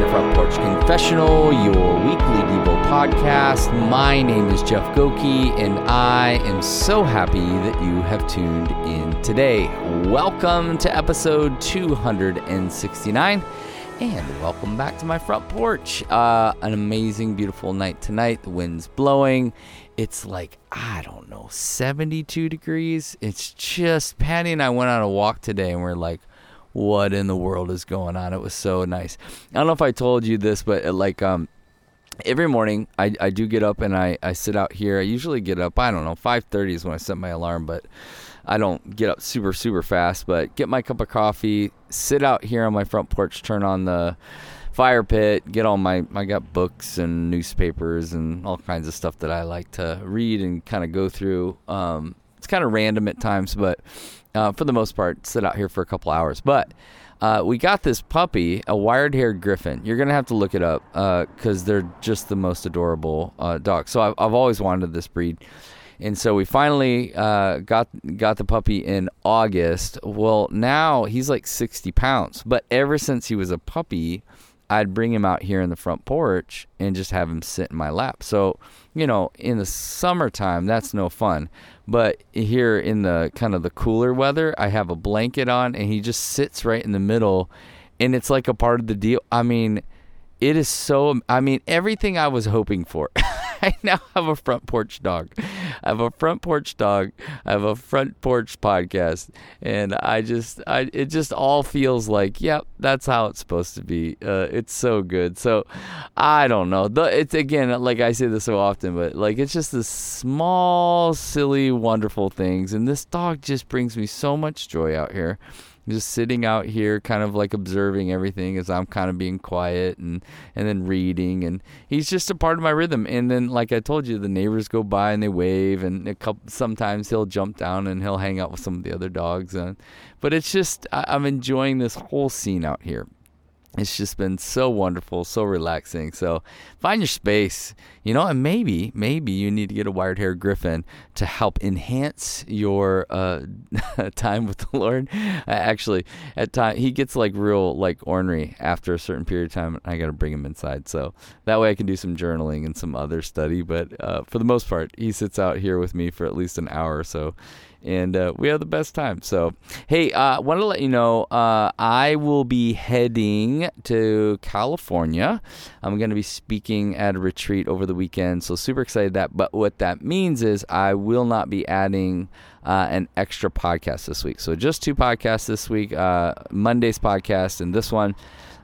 the Front Porch Confessional, your weekly Devo podcast. My name is Jeff Gokee, and I am so happy that you have tuned in today. Welcome to episode 269, and welcome back to my front porch. Uh, an amazing, beautiful night tonight. The wind's blowing. It's like, I don't know, 72 degrees. It's just, Patty and I went on a walk today, and we're like, what in the world is going on? It was so nice. I don't know if I told you this, but uh, like um every morning I, I do get up and I, I sit out here. I usually get up, I don't know, 5:30 is when I set my alarm, but I don't get up super super fast, but get my cup of coffee, sit out here on my front porch, turn on the fire pit, get all my I got books and newspapers and all kinds of stuff that I like to read and kind of go through. Um, kind of random at times, but uh, for the most part, sit out here for a couple hours. But uh, we got this puppy, a wired haired griffon. You're going to have to look it up because uh, they're just the most adorable uh, dogs. So I've, I've, always wanted this breed. And so we finally uh, got got the puppy in August. Well, now he's like 60 pounds. But ever since he was a puppy, I'd bring him out here in the front porch and just have him sit in my lap. So, you know, in the summertime, that's no fun. But here in the kind of the cooler weather, I have a blanket on and he just sits right in the middle and it's like a part of the deal. I mean, it is so I mean, everything I was hoping for. I now have a front porch dog. I have a front porch dog. I have a front porch podcast, and I just, I, it just all feels like, yep, that's how it's supposed to be. Uh, it's so good. So, I don't know. The, it's again, like I say this so often, but like it's just the small, silly, wonderful things, and this dog just brings me so much joy out here just sitting out here kind of like observing everything as I'm kind of being quiet and and then reading and he's just a part of my rhythm. And then like I told you the neighbors go by and they wave and a couple sometimes he'll jump down and he'll hang out with some of the other dogs and but it's just I, I'm enjoying this whole scene out here it's just been so wonderful, so relaxing. So find your space, you know, and maybe, maybe you need to get a wired hair griffon to help enhance your uh, time with the Lord. Uh, actually, at time he gets like real like ornery after a certain period of time. I got to bring him inside, so that way I can do some journaling and some other study. But uh, for the most part, he sits out here with me for at least an hour or so and uh, we have the best time. So, hey, I uh, want to let you know uh, I will be heading to California. I'm going to be speaking at a retreat over the weekend, so super excited that. But what that means is I will not be adding. Uh, an extra podcast this week. So just two podcasts this week uh, Monday's podcast and this one.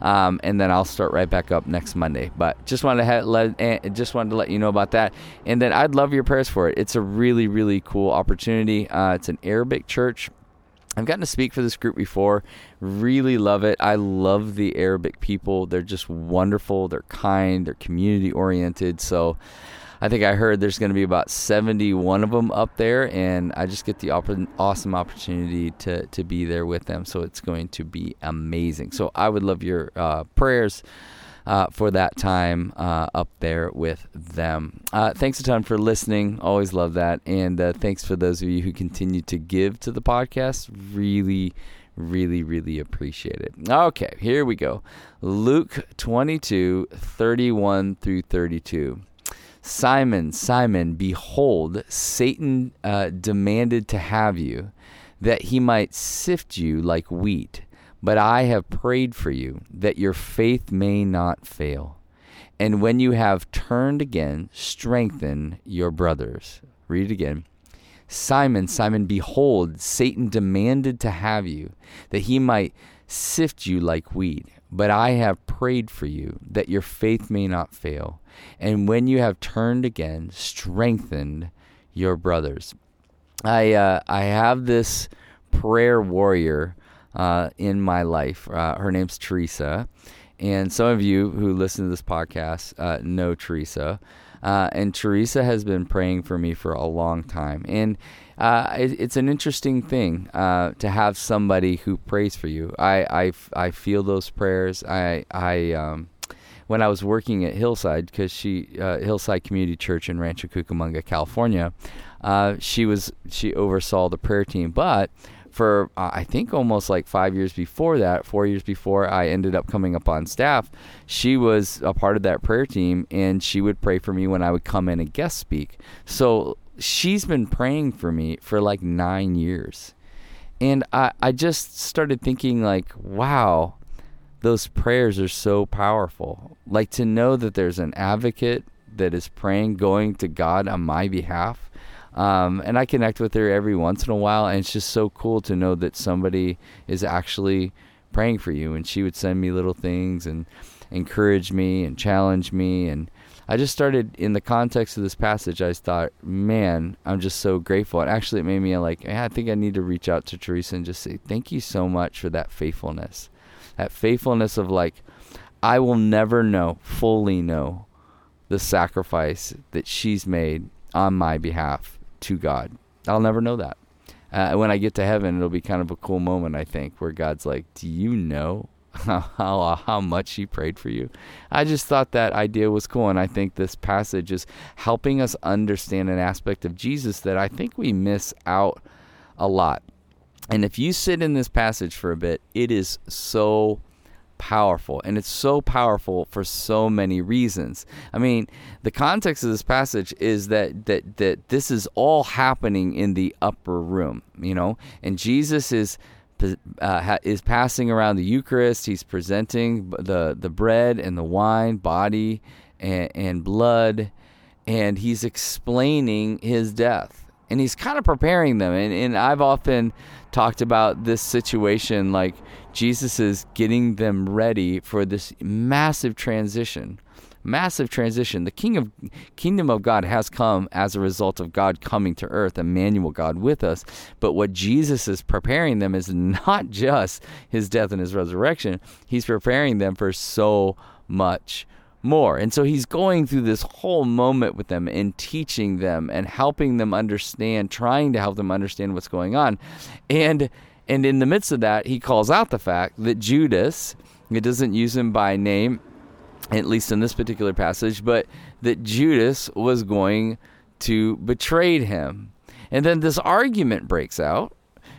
Um, and then I'll start right back up next Monday. But just wanted to ha- let eh, just wanted to let you know about that, and then I'd love your prayers for it. It's a really really cool opportunity. Uh, it's an Arabic church. I've gotten to speak for this group before. Really love it. I love the Arabic people. They're just wonderful. They're kind. They're community oriented. So I think I heard there's going to be about 71 of them up there, and I just get the op- awesome opportunity to, to be there with them. So it's going to be amazing. So I would love your uh, prayers. Uh, for that time uh, up there with them. Uh, thanks a ton for listening. Always love that. And uh, thanks for those of you who continue to give to the podcast. Really, really, really appreciate it. Okay, here we go. Luke 22, 31 through 32. Simon, Simon, behold, Satan uh, demanded to have you, that he might sift you like wheat. But I have prayed for you, that your faith may not fail. And when you have turned again, strengthen your brothers. Read it again. Simon, Simon, behold, Satan demanded to have you, that he might sift you like wheat. But I have prayed for you that your faith may not fail. And when you have turned again, strengthen your brothers. I uh, I have this prayer warrior uh, in my life. Uh, her name's Teresa, and some of you who listen to this podcast uh, know Teresa. Uh, and Teresa has been praying for me for a long time, and uh, it, it's an interesting thing to have somebody who prays for you. I, I, I feel those prayers. I, I um, when I was working at Hillside, because she uh, Hillside Community Church in Rancho Cucamonga, California, uh, she was she oversaw the prayer team. But for uh, I think almost like five years before that, four years before I ended up coming up on staff, she was a part of that prayer team, and she would pray for me when I would come in and guest speak. So she's been praying for me for like nine years, and I I just started thinking like, wow, those prayers are so powerful. Like to know that there's an advocate that is praying, going to God on my behalf. Um, and I connect with her every once in a while, and it's just so cool to know that somebody is actually praying for you. And she would send me little things and encourage me and challenge me. And I just started in the context of this passage. I thought, man, I'm just so grateful. And actually, it made me like, I think I need to reach out to Teresa and just say, thank you so much for that faithfulness, that faithfulness of like, I will never know, fully know the sacrifice that she's made on my behalf to God. I'll never know that. Uh, when I get to heaven, it'll be kind of a cool moment, I think, where God's like, Do you know how, how, much He prayed for you? I just thought that idea was cool. And I think this passage is helping us understand an aspect of Jesus that I think we miss out a lot. And if you sit in this passage for a bit, it is so powerful. And it's so powerful for so many reasons. I mean the context of this passage is that that that this is all happening in the upper room you know? And jesus is uh, is passing around the eucharist. He's presenting the the bread and the wine body and, and blood. And he's explaining his death. And he's kind of preparing them. And, and i've often talked about this situation like Jesus is getting them ready for this massive transition. Massive transition. The king of kingdom of God has come as a result of God coming to earth, Emmanuel God with us. But what Jesus is preparing them is not just his death and his resurrection. He's preparing them for so much more. And so he's going through this whole moment with them and teaching them and helping them understand, trying to help them understand what's going on. And and in the midst of that, he calls out the fact that Judas, it doesn't use him by name, at least in this particular passage, but that Judas was going to betray him. And then this argument breaks out,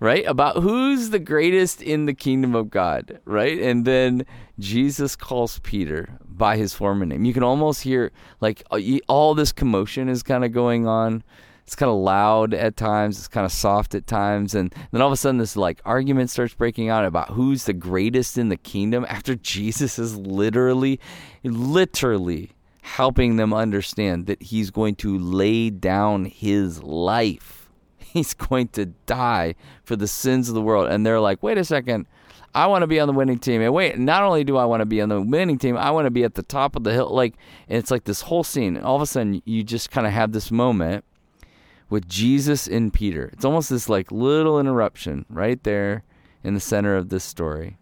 right? About who's the greatest in the kingdom of God, right? And then Jesus calls Peter by his former name. You can almost hear like uh, all this commotion is kind of going on it's kind of loud at times it's kind of soft at times and then all of a sudden this like argument starts breaking out about who's the greatest in the kingdom after jesus is literally literally helping them understand that he's going to lay down his life he's going to die for the sins of the world and they're like wait a second I want to be on the winning team. And wait, not only do I want to be on the winning team, I want to be at the top of the hill. Like, it's like this whole scene. And all of a sudden, you just kind of have this moment with Jesus and Peter. It's almost this like little interruption right there in the center of this story.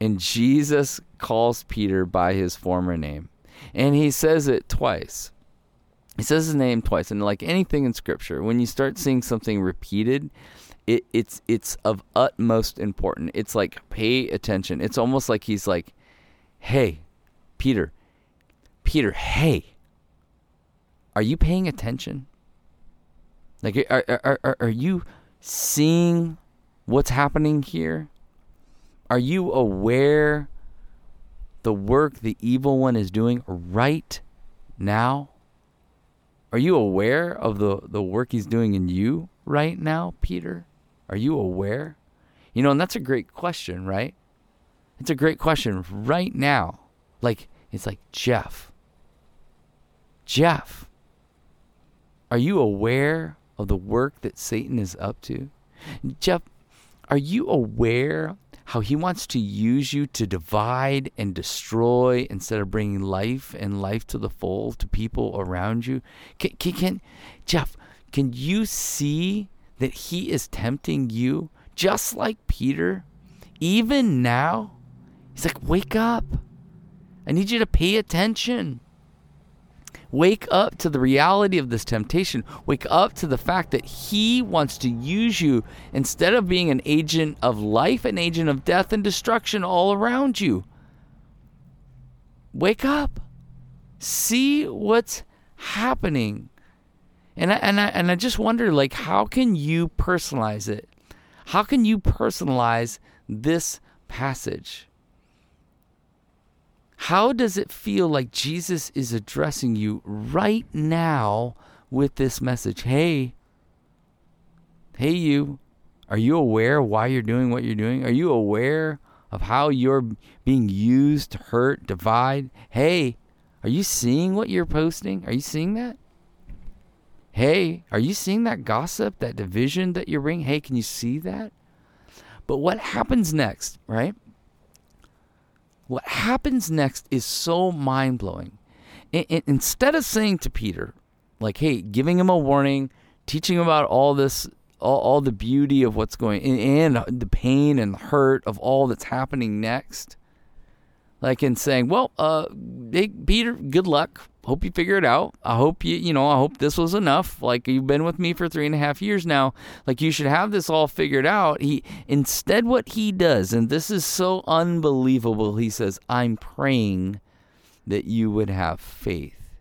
And Jesus calls Peter by his former name. And he says it twice. He says his name twice. And like anything in scripture, when you start seeing something repeated, it, it's it's of utmost importance. It's like pay attention. It's almost like he's like, "Hey, Peter, Peter, hey, are you paying attention? Like, are, are, are, are you seeing what's happening here? Are you aware the work the evil one is doing right now? Are you aware of the, the work he's doing in you right now, Peter? Are you aware? You know, and that's a great question, right? It's a great question right now. Like, it's like, Jeff, Jeff, are you aware of the work that Satan is up to? Jeff, are you aware how he wants to use you to divide and destroy instead of bringing life and life to the full to people around you? Can, can, can Jeff, can you see that he is tempting you just like Peter? Even now, he's like, wake up. I need you to pay attention. Wake up to the reality of this temptation. Wake up to the fact that He wants to use you instead of being an agent of life, an agent of death and destruction all around you. Wake up. See what's happening. And I, and I, and I just wonder like how can you personalize it? How can you personalize this passage? How does it feel like Jesus is addressing you right now with this message? Hey, hey, you, are you aware why you're doing what you're doing? Are you aware of how you're being used to hurt, divide? Hey, are you seeing what you're posting? Are you seeing that? Hey, are you seeing that gossip, that division that you're bringing? Hey, can you see that? But what happens next, right? What happens next is so mind blowing. Instead of saying to Peter, like, hey, giving him a warning, teaching him about all this, all, all the beauty of what's going and the pain and the hurt of all that's happening next, like in saying, well, uh, hey, Peter, good luck hope you figure it out. I hope you, you know, I hope this was enough. Like you've been with me for three and a half years now. Like you should have this all figured out. He instead what he does, and this is so unbelievable, he says, I'm praying that you would have faith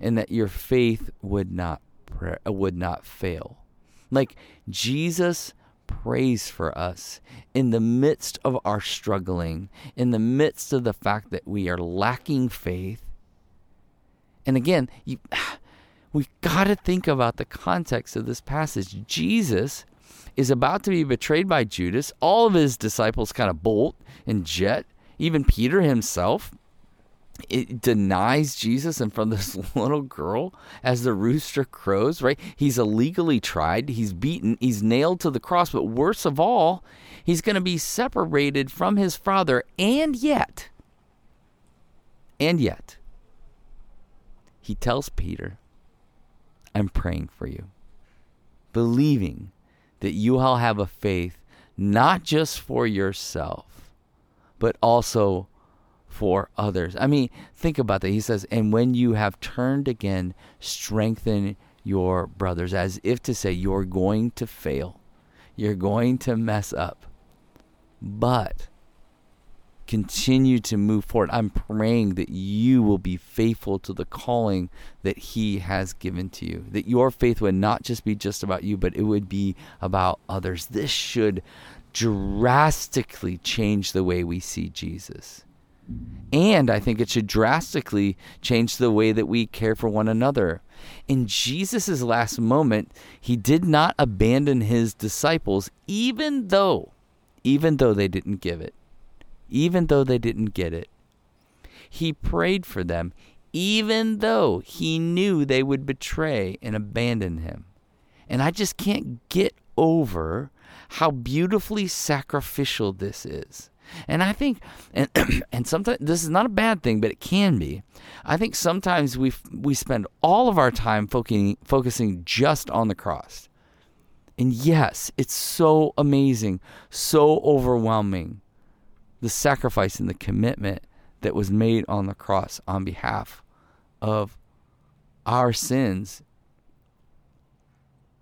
and that your faith would not pray, would not fail. Like Jesus prays for us in the midst of our struggling, in the midst of the fact that we are lacking faith and again, you, we've got to think about the context of this passage. Jesus is about to be betrayed by Judas. All of his disciples kind of bolt and jet. Even Peter himself it denies Jesus in front of this little girl as the rooster crows, right? He's illegally tried, he's beaten, he's nailed to the cross, but worse of all, he's going to be separated from his father, and yet, and yet, he tells Peter, I'm praying for you, believing that you all have a faith not just for yourself, but also for others. I mean, think about that. He says, And when you have turned again, strengthen your brothers, as if to say, You're going to fail, you're going to mess up. But continue to move forward. I'm praying that you will be faithful to the calling that He has given to you. That your faith would not just be just about you, but it would be about others. This should drastically change the way we see Jesus. And I think it should drastically change the way that we care for one another. In Jesus' last moment, he did not abandon his disciples, even though, even though they didn't give it even though they didn't get it. He prayed for them, even though he knew they would betray and abandon him. And I just can't get over how beautifully sacrificial this is. And I think, and, and sometimes this is not a bad thing, but it can be. I think sometimes we we spend all of our time focusing focusing just on the cross. And yes, it's so amazing, so overwhelming the sacrifice and the commitment that was made on the cross on behalf of our sins.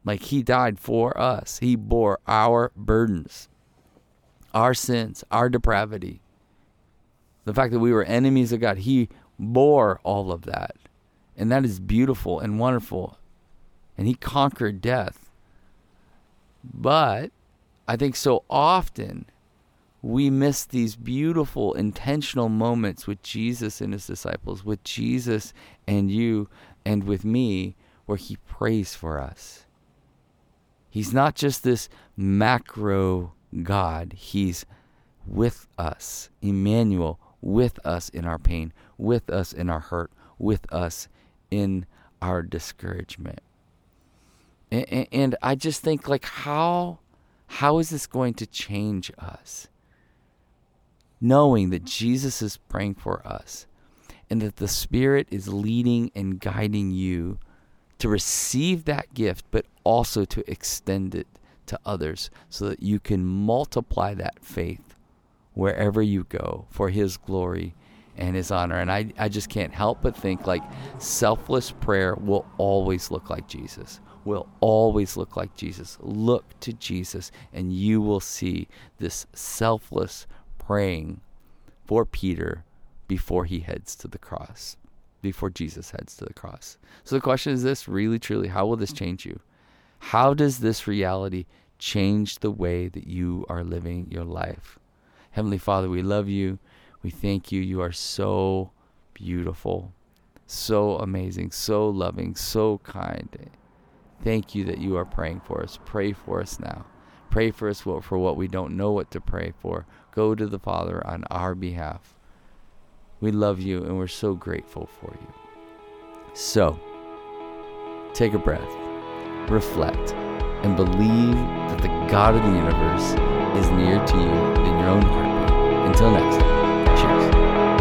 Like he died for us, he bore our burdens, our sins, our depravity. The fact that we were enemies of God, he bore all of that. And that is beautiful and wonderful. And he conquered death. But I think so often we miss these beautiful intentional moments with Jesus and his disciples, with Jesus and you and with me, where he prays for us. He's not just this macro God, he's with us, Emmanuel, with us in our pain, with us in our hurt, with us in our discouragement. And, and I just think like how how is this going to change us? Knowing that Jesus is praying for us and that the Spirit is leading and guiding you to receive that gift, but also to extend it to others so that you can multiply that faith wherever you go for His glory and His honor. And I, I just can't help but think like selfless prayer will always look like Jesus. Will always look like Jesus. Look to Jesus, and you will see this selfless praying for Peter before he heads to the cross, before Jesus heads to the cross. So the question is this really, truly, how will this change you? How does this reality change the way that you are living your life. Heavenly Father, we love you. We thank you. You are so beautiful, so amazing, so loving, so kind. Thank you that you are praying for us. Pray for us now. Pray for us for what we don't know what to pray for. Go to the Father on our behalf. We love you and we're so grateful for you. So, take a breath, reflect, and believe that the God of the universe is near to you in your own heartbeat. Until next time, cheers.